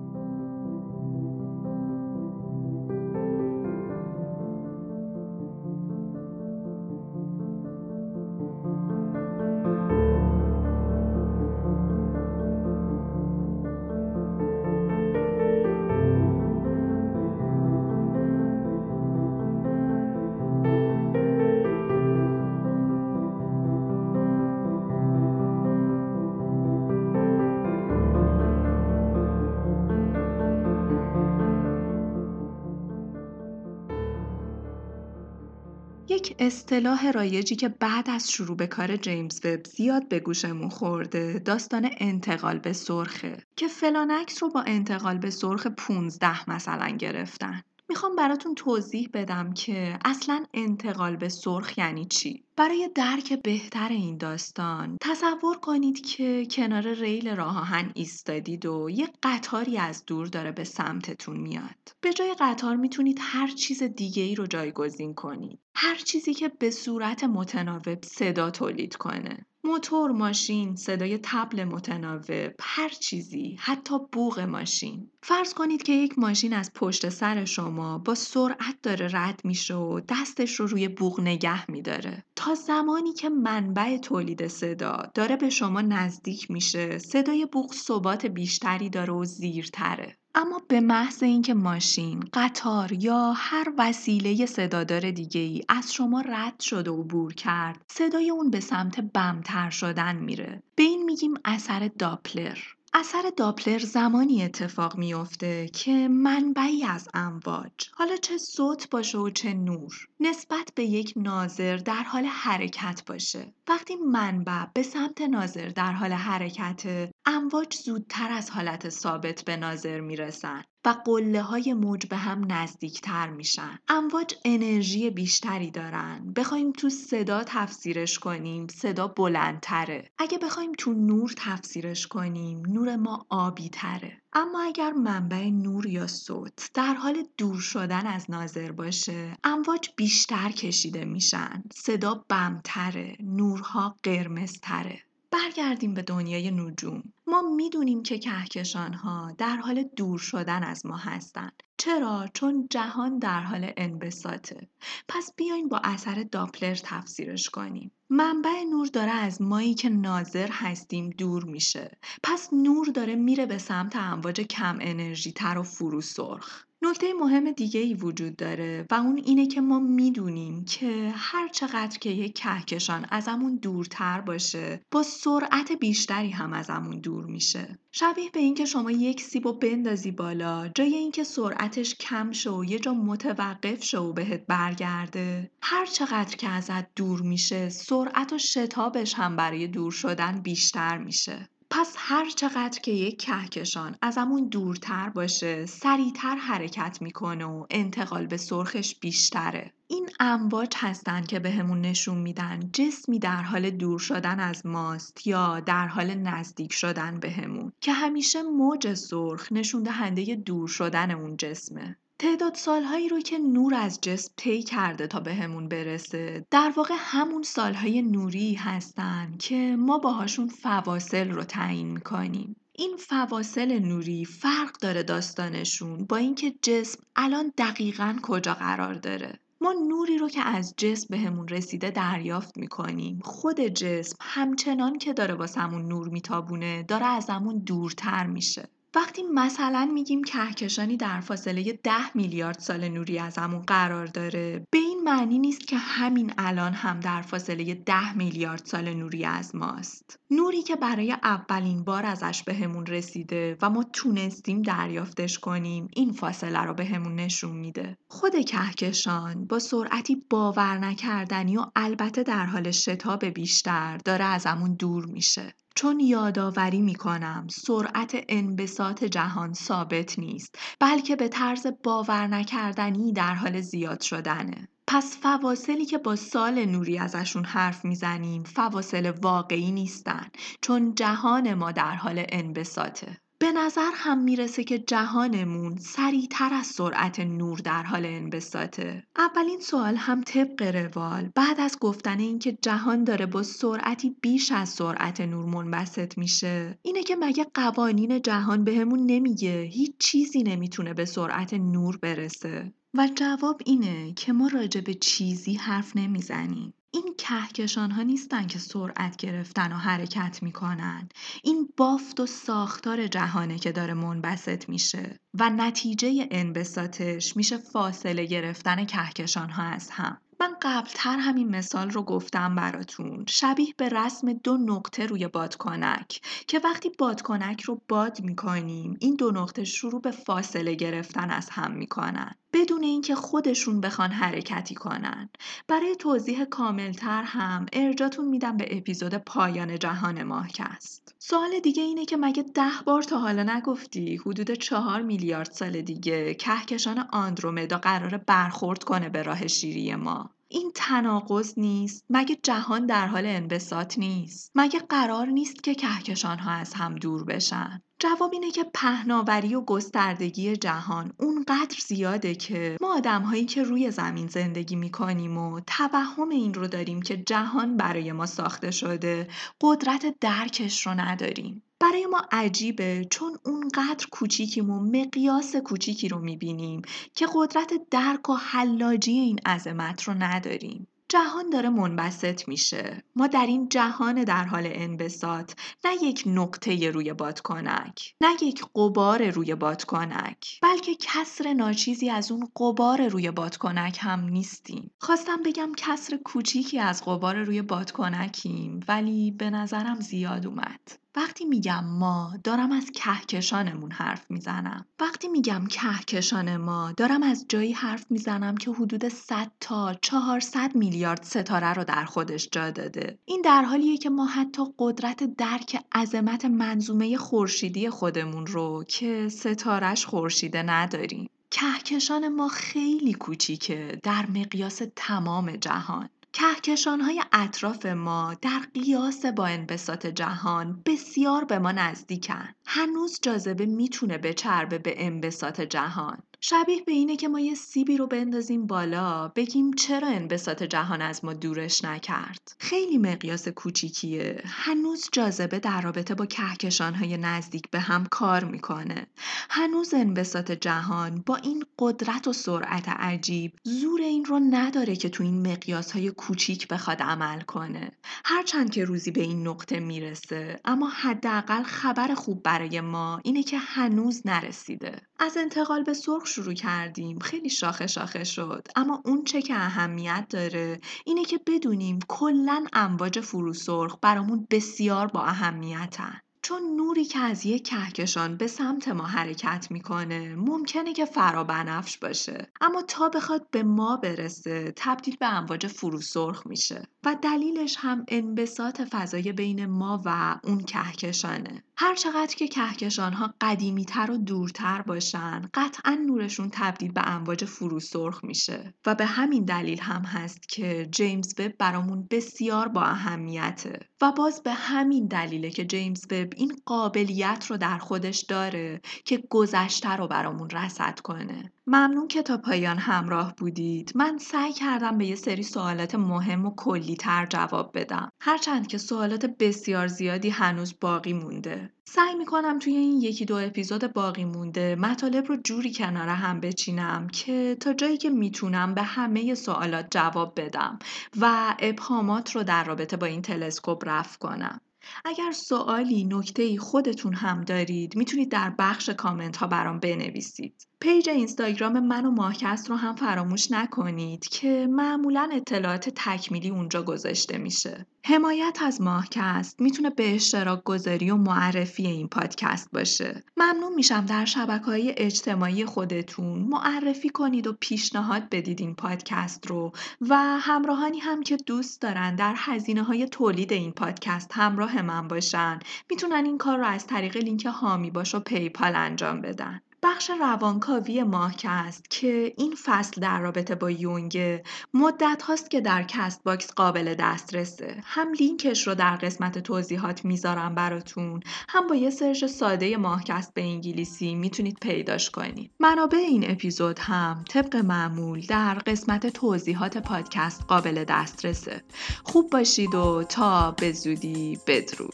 اصطلاح رایجی که بعد از شروع به کار جیمز وب زیاد به گوشمون خورده داستان انتقال به سرخه که فلان عکس رو با انتقال به سرخ 15 مثلا گرفتن. می‌خوام براتون توضیح بدم که اصلا انتقال به سرخ یعنی چی؟ برای درک بهتر این داستان تصور کنید که کنار ریل راه آهن ایستادید و یه قطاری از دور داره به سمتتون میاد. به جای قطار می‌تونید هر چیز دیگه ای رو جایگزین کنید. هر چیزی که به صورت متناوب صدا تولید کنه. موتور ماشین صدای تبل متناوب هر چیزی حتی بوغ ماشین. فرض کنید که یک ماشین از پشت سر شما با سرعت داره رد میشه و دستش رو روی بوغ نگه میداره تا زمانی که منبع تولید صدا داره به شما نزدیک میشه صدای بوغ ثبات بیشتری داره و زیرتره اما به محض اینکه ماشین، قطار یا هر وسیله صدادار دیگه ای از شما رد شد و عبور کرد، صدای اون به سمت بمتر شدن میره. به این میگیم اثر داپلر. اثر داپلر زمانی اتفاق میافته که منبعی از امواج حالا چه صوت باشه و چه نور نسبت به یک ناظر در حال حرکت باشه. وقتی منبع به سمت ناظر در حال حرکت امواج زودتر از حالت ثابت به ناظر می‌رسن. و قله های موج به هم نزدیکتر میشن. امواج انرژی بیشتری دارن. بخوایم تو صدا تفسیرش کنیم صدا بلندتره. اگه بخوایم تو نور تفسیرش کنیم نور ما آبی تره اما اگر منبع نور یا صوت در حال دور شدن از ناظر باشه امواج بیشتر کشیده میشن. صدا بمتره نورها قرمزتره. برگردیم به دنیای نجوم. ما می‌دونیم که کهکشان ها در حال دور شدن از ما هستند. چرا؟ چون جهان در حال انبساطه. پس بیاین با اثر داپلر تفسیرش کنیم. منبع نور داره از مایی که ناظر هستیم دور میشه. پس نور داره میره به سمت امواج کم انرژی تر و فرو سرخ نکته مهم دیگه ای وجود داره و اون اینه که ما می‌دونیم که هر چقدر که یک کهکشان ازمون دورتر باشه با سرعت بیشتری هم ازمون دور میشه. شبیه به اینکه شما یک سیب و بندازی بالا جای اینکه سرعتش کم شه و یه جا متوقف شه و بهت برگرده. هر چقدر که ازت دور میشه سرعت و شتابش هم برای دور شدن بیشتر میشه. پس هر چقدر که یک کهکشان از همون دورتر باشه سریعتر حرکت می‌کنه و انتقال به سرخش بیشتره. این امواج هستن که بهمون به نشون میدن جسمی در حال دور شدن از ماست یا در حال نزدیک شدن بهمون به که همیشه موج سرخ نشون دهنده دور شدن اون جسمه. تعداد سالهایی رو که نور از جسم طی کرده تا بهمون به برسه در واقع همون سالهای نوری هستن که ما باهاشون فواصل رو تعیین می‌کنیم. این فواصل نوری فرق داره داستانشون با اینکه جسم الان دقیقا کجا قرار داره. ما نوری رو که از جسم بهمون رسیده دریافت می‌کنیم. خود جسم همچنان که داره واسمون نور میتابونه داره ازمون دورتر میشه. وقتی مثلا میگیم کهکشانی در فاصله ده میلیارد سال نوری ازمون قرار داره به این معنی نیست که همین الان هم در فاصله ده میلیارد سال نوری از ماست. نوری که برای اولین بار ازش بهمون به رسیده و ما تونستیم دریافتش کنیم این فاصله رو بهمون به نشون میده. خود کهکشان با سرعتی باور نکردنی و البته در حال شتاب بیشتر داره ازمون دور میشه. چون یادآوری می‌کنم سرعت انبساط جهان ثابت نیست بلکه به طرز باور نکردنی در حال زیاد شدنه. پس فواصلی که با سال نوری ازشون حرف می‌زنیم فواصل واقعی نیستن چون جهان ما در حال انبساطه. به نظر هم می‌رسه که جهانمون سریعتر از سرعت نور در حال انبساطه. اولین سوال هم طبق روال. بعد از گفتن اینکه جهان داره با سرعتی بیش از سرعت نور منبسط میشه. اینه که مگه قوانین جهان بهمون نمیگه هیچ چیزی نمی‌تونه به سرعت نور برسه. و جواب اینه که ما راجع به چیزی حرف نمی‌زنیم. این کهکشان ها نیستن که سرعت گرفتن و حرکت می‌کنن. این بافت و ساختار جهانه که داره منبسط میشه و نتیجه انبساطش میشه فاصله گرفتن کهکشان ها از هم. من قبلتر همین مثال رو گفتم براتون. شبیه به رسم دو نقطه روی بادکنک که وقتی بادکنک رو باد می‌کنیم این دو نقطه شروع به فاصله گرفتن از هم می‌کنن. بدون اینکه خودشون بخوان حرکتی کنن. برای توضیح کاملتر هم ارجاتون میدم به اپیزود پایان جهان ماهکست. سوال دیگه اینه که مگه ده بار تا حالا نگفتی حدود چهار میلیارد سال دیگه کهکشان آندرومدا قرار برخورد کنه به راه شیری ما؟ این تناقض نیست. مگه جهان در حال انبساط نیست؟ مگه قرار نیست که کهکشان ها از هم دور بشن؟ جواب اینه که پهناوری و گستردگی جهان اونقدر زیاده که ما آدم هایی که روی زمین زندگی می‌کنیم و توهم این رو داریم که جهان برای ما ساخته شده قدرت درکش رو نداریم. برای ما عجیبه چون اونقدر کوچیکیم و مقیاس کوچیکی رو می‌بینیم که قدرت درک و حلاجی این عظمت رو نداریم. جهان داره منبسط میشه. ما در این جهان در حال انبساط نه یک نقطه روی بادکنک نه یک قبار روی بادکنک بلکه کسر ناچیزی از اون قبار روی بادکنک هم نیستیم. خواستم بگم کسر کوچیکی از قبار روی بادکنکیم ولی به نظرم زیاد اومد. وقتی میگم ما دارم از کهکشانمون حرف می‌زنم. وقتی میگم کهکشان ما دارم از جایی حرف می‌زنم که حدود 100 تا 400 میلیارد ستاره رو در خودش جا داده. این در حالیه که ما حتی قدرت درک عظمت منظومه خورشیدی خودمون رو که ستارش خورشیده نداریم. کهکشان ما خیلی کوچیکه در مقیاس تمام جهان. کهکشانهای اطراف ما در قیاس با انبساط جهان بسیار به ما نزدیکن. هنوز جاذبه می‌تونه بچربه به انبساط جهان. شبیه به اینه که ما یه سیبی رو بندازیم بالا بگیم چرا انبساط جهان از ما دورش نکرد. خیلی مقیاس کوچیکیه. هنوز جاذبه در رابطه با کهکشانهای نزدیک به هم کار می‌کنه. هنوز انبساط جهان با این قدرت و سرعت عجیب زور این رو نداره که تو این مقیاس های کوچیک بخواد عمل کنه. هرچند که روزی به این نقطه می‌رسه اما حداقل خبر خوب برای ما اینه که هنوز نرسیده. از انتقال به سرخ شروع کردیم. خیلی شاخه شاخه شد. اما اون چه که اهمیت داره اینه که بدونیم کلا امواج فروسرخ برامون بسیار با اهمیتن. چون نوری که از یک کهکشان به سمت ما حرکت می‌کنه ممکنه که فرابنفش باشه. اما تا بخواد به ما برسه تبدیل به امواج فروسرخ میشه. و دلیلش هم انبساط فضای بین ما و اون کهکشانه. هر چقدر که کهکشان ها قدیمی تر و دورتر باشن قطعا نورشون تبدیل به امواج فرو سرخ میشه. و به همین دلیل هم هست که جیمز وب برامون بسیار با اهمیته. و باز به همین دلیله که جیمز وب این قابلیت رو در خودش داره که گذشته رو برامون رسد کنه. ممنون که تا پایان همراه بودید. من سعی کردم به یه سری سوالات مهم و کلی تر جواب بدم. هرچند که سوالات بسیار زیادی هنوز باقی مونده. سعی می‌کنم توی این یکی دو اپیزود باقی مونده مطالب رو جوری کنار هم بچینم که تا جایی که می‌تونم به همه سوالات جواب بدم و ابهامات رو در رابطه با این تلسکوپ رفع کنم. اگر سوالی نکته خودتون هم دارید می‌تونید در بخش کامنت ها برام بنویسید. پیج اینستاگرام من و ماهکست رو هم فراموش نکنید که معمولا اطلاعات تکمیلی اونجا گذاشته میشه. حمایت از ماهکست می‌تونه به اشتراک گذاری و معرفی این پادکست باشه. ممنون میشم در شبکه های اجتماعی خودتون معرفی کنید و پیشنهاد بدید این پادکست رو و همراهانی هم که دوست دارن در هزینه های تولید این پادکست همراه من باشن می‌تونن این کار رو از طریق لینک حامی باش و PayPal انجام بدن. بخش روانکاوی است که این فصل در رابطه با یونگ مدت هاست که در Castbox قابل دسترسه. هم لینکش رو در قسمت توضیحات می‌ذارم براتون هم با یه سرچ ساده ماهکست به انگلیسی می‌تونید پیداش کنید. منابع این اپیزود هم طبق معمول در قسمت توضیحات پادکست قابل دسترسه. خوب باشید و تا به زودی بدرود.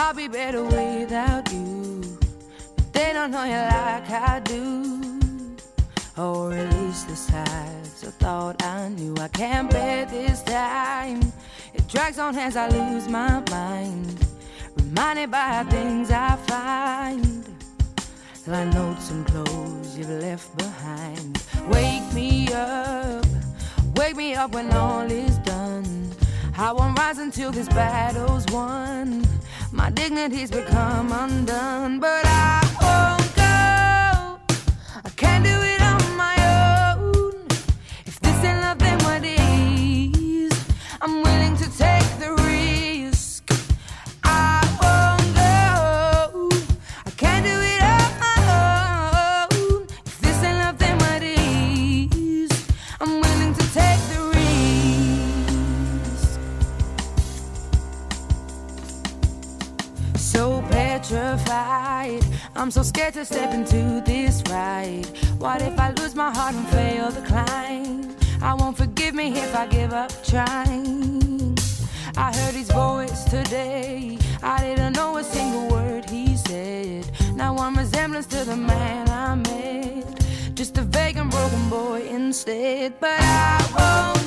I'll be better without you. But they don't know you like I do. Or at least the sides I thought I knew. I can't bear this time. It drags on as I lose my mind. Reminded by things I find. Like notes and clothes you've left behind. Wake me up. Wake me up when all is done. I won't rise until this battle's won. My dignity's become undone, but I won't go. I can't do it petrified. I'm so scared to step into this ride. What if I lose my heart and fail the climb? I won't forgive me if I give up trying. I heard his voice today. I didn't know a single word he said. Now I'm resemblance to the man I met. Just a vague and broken boy instead. But I won't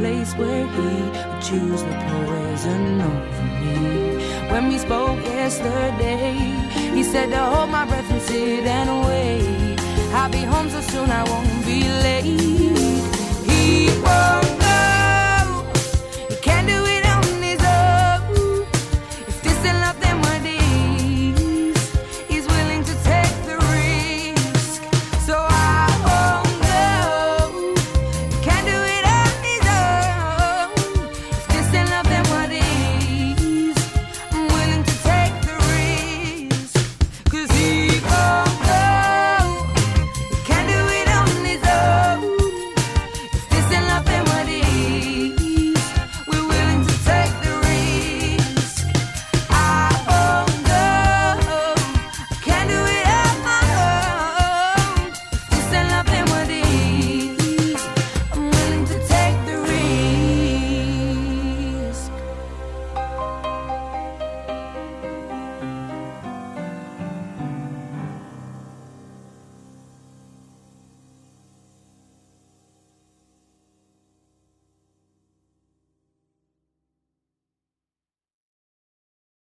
place where he would choose the poison over me. When we spoke yesterday, he said to hold my breath and sit and wait. I'll be home so soon I won't be late. He was.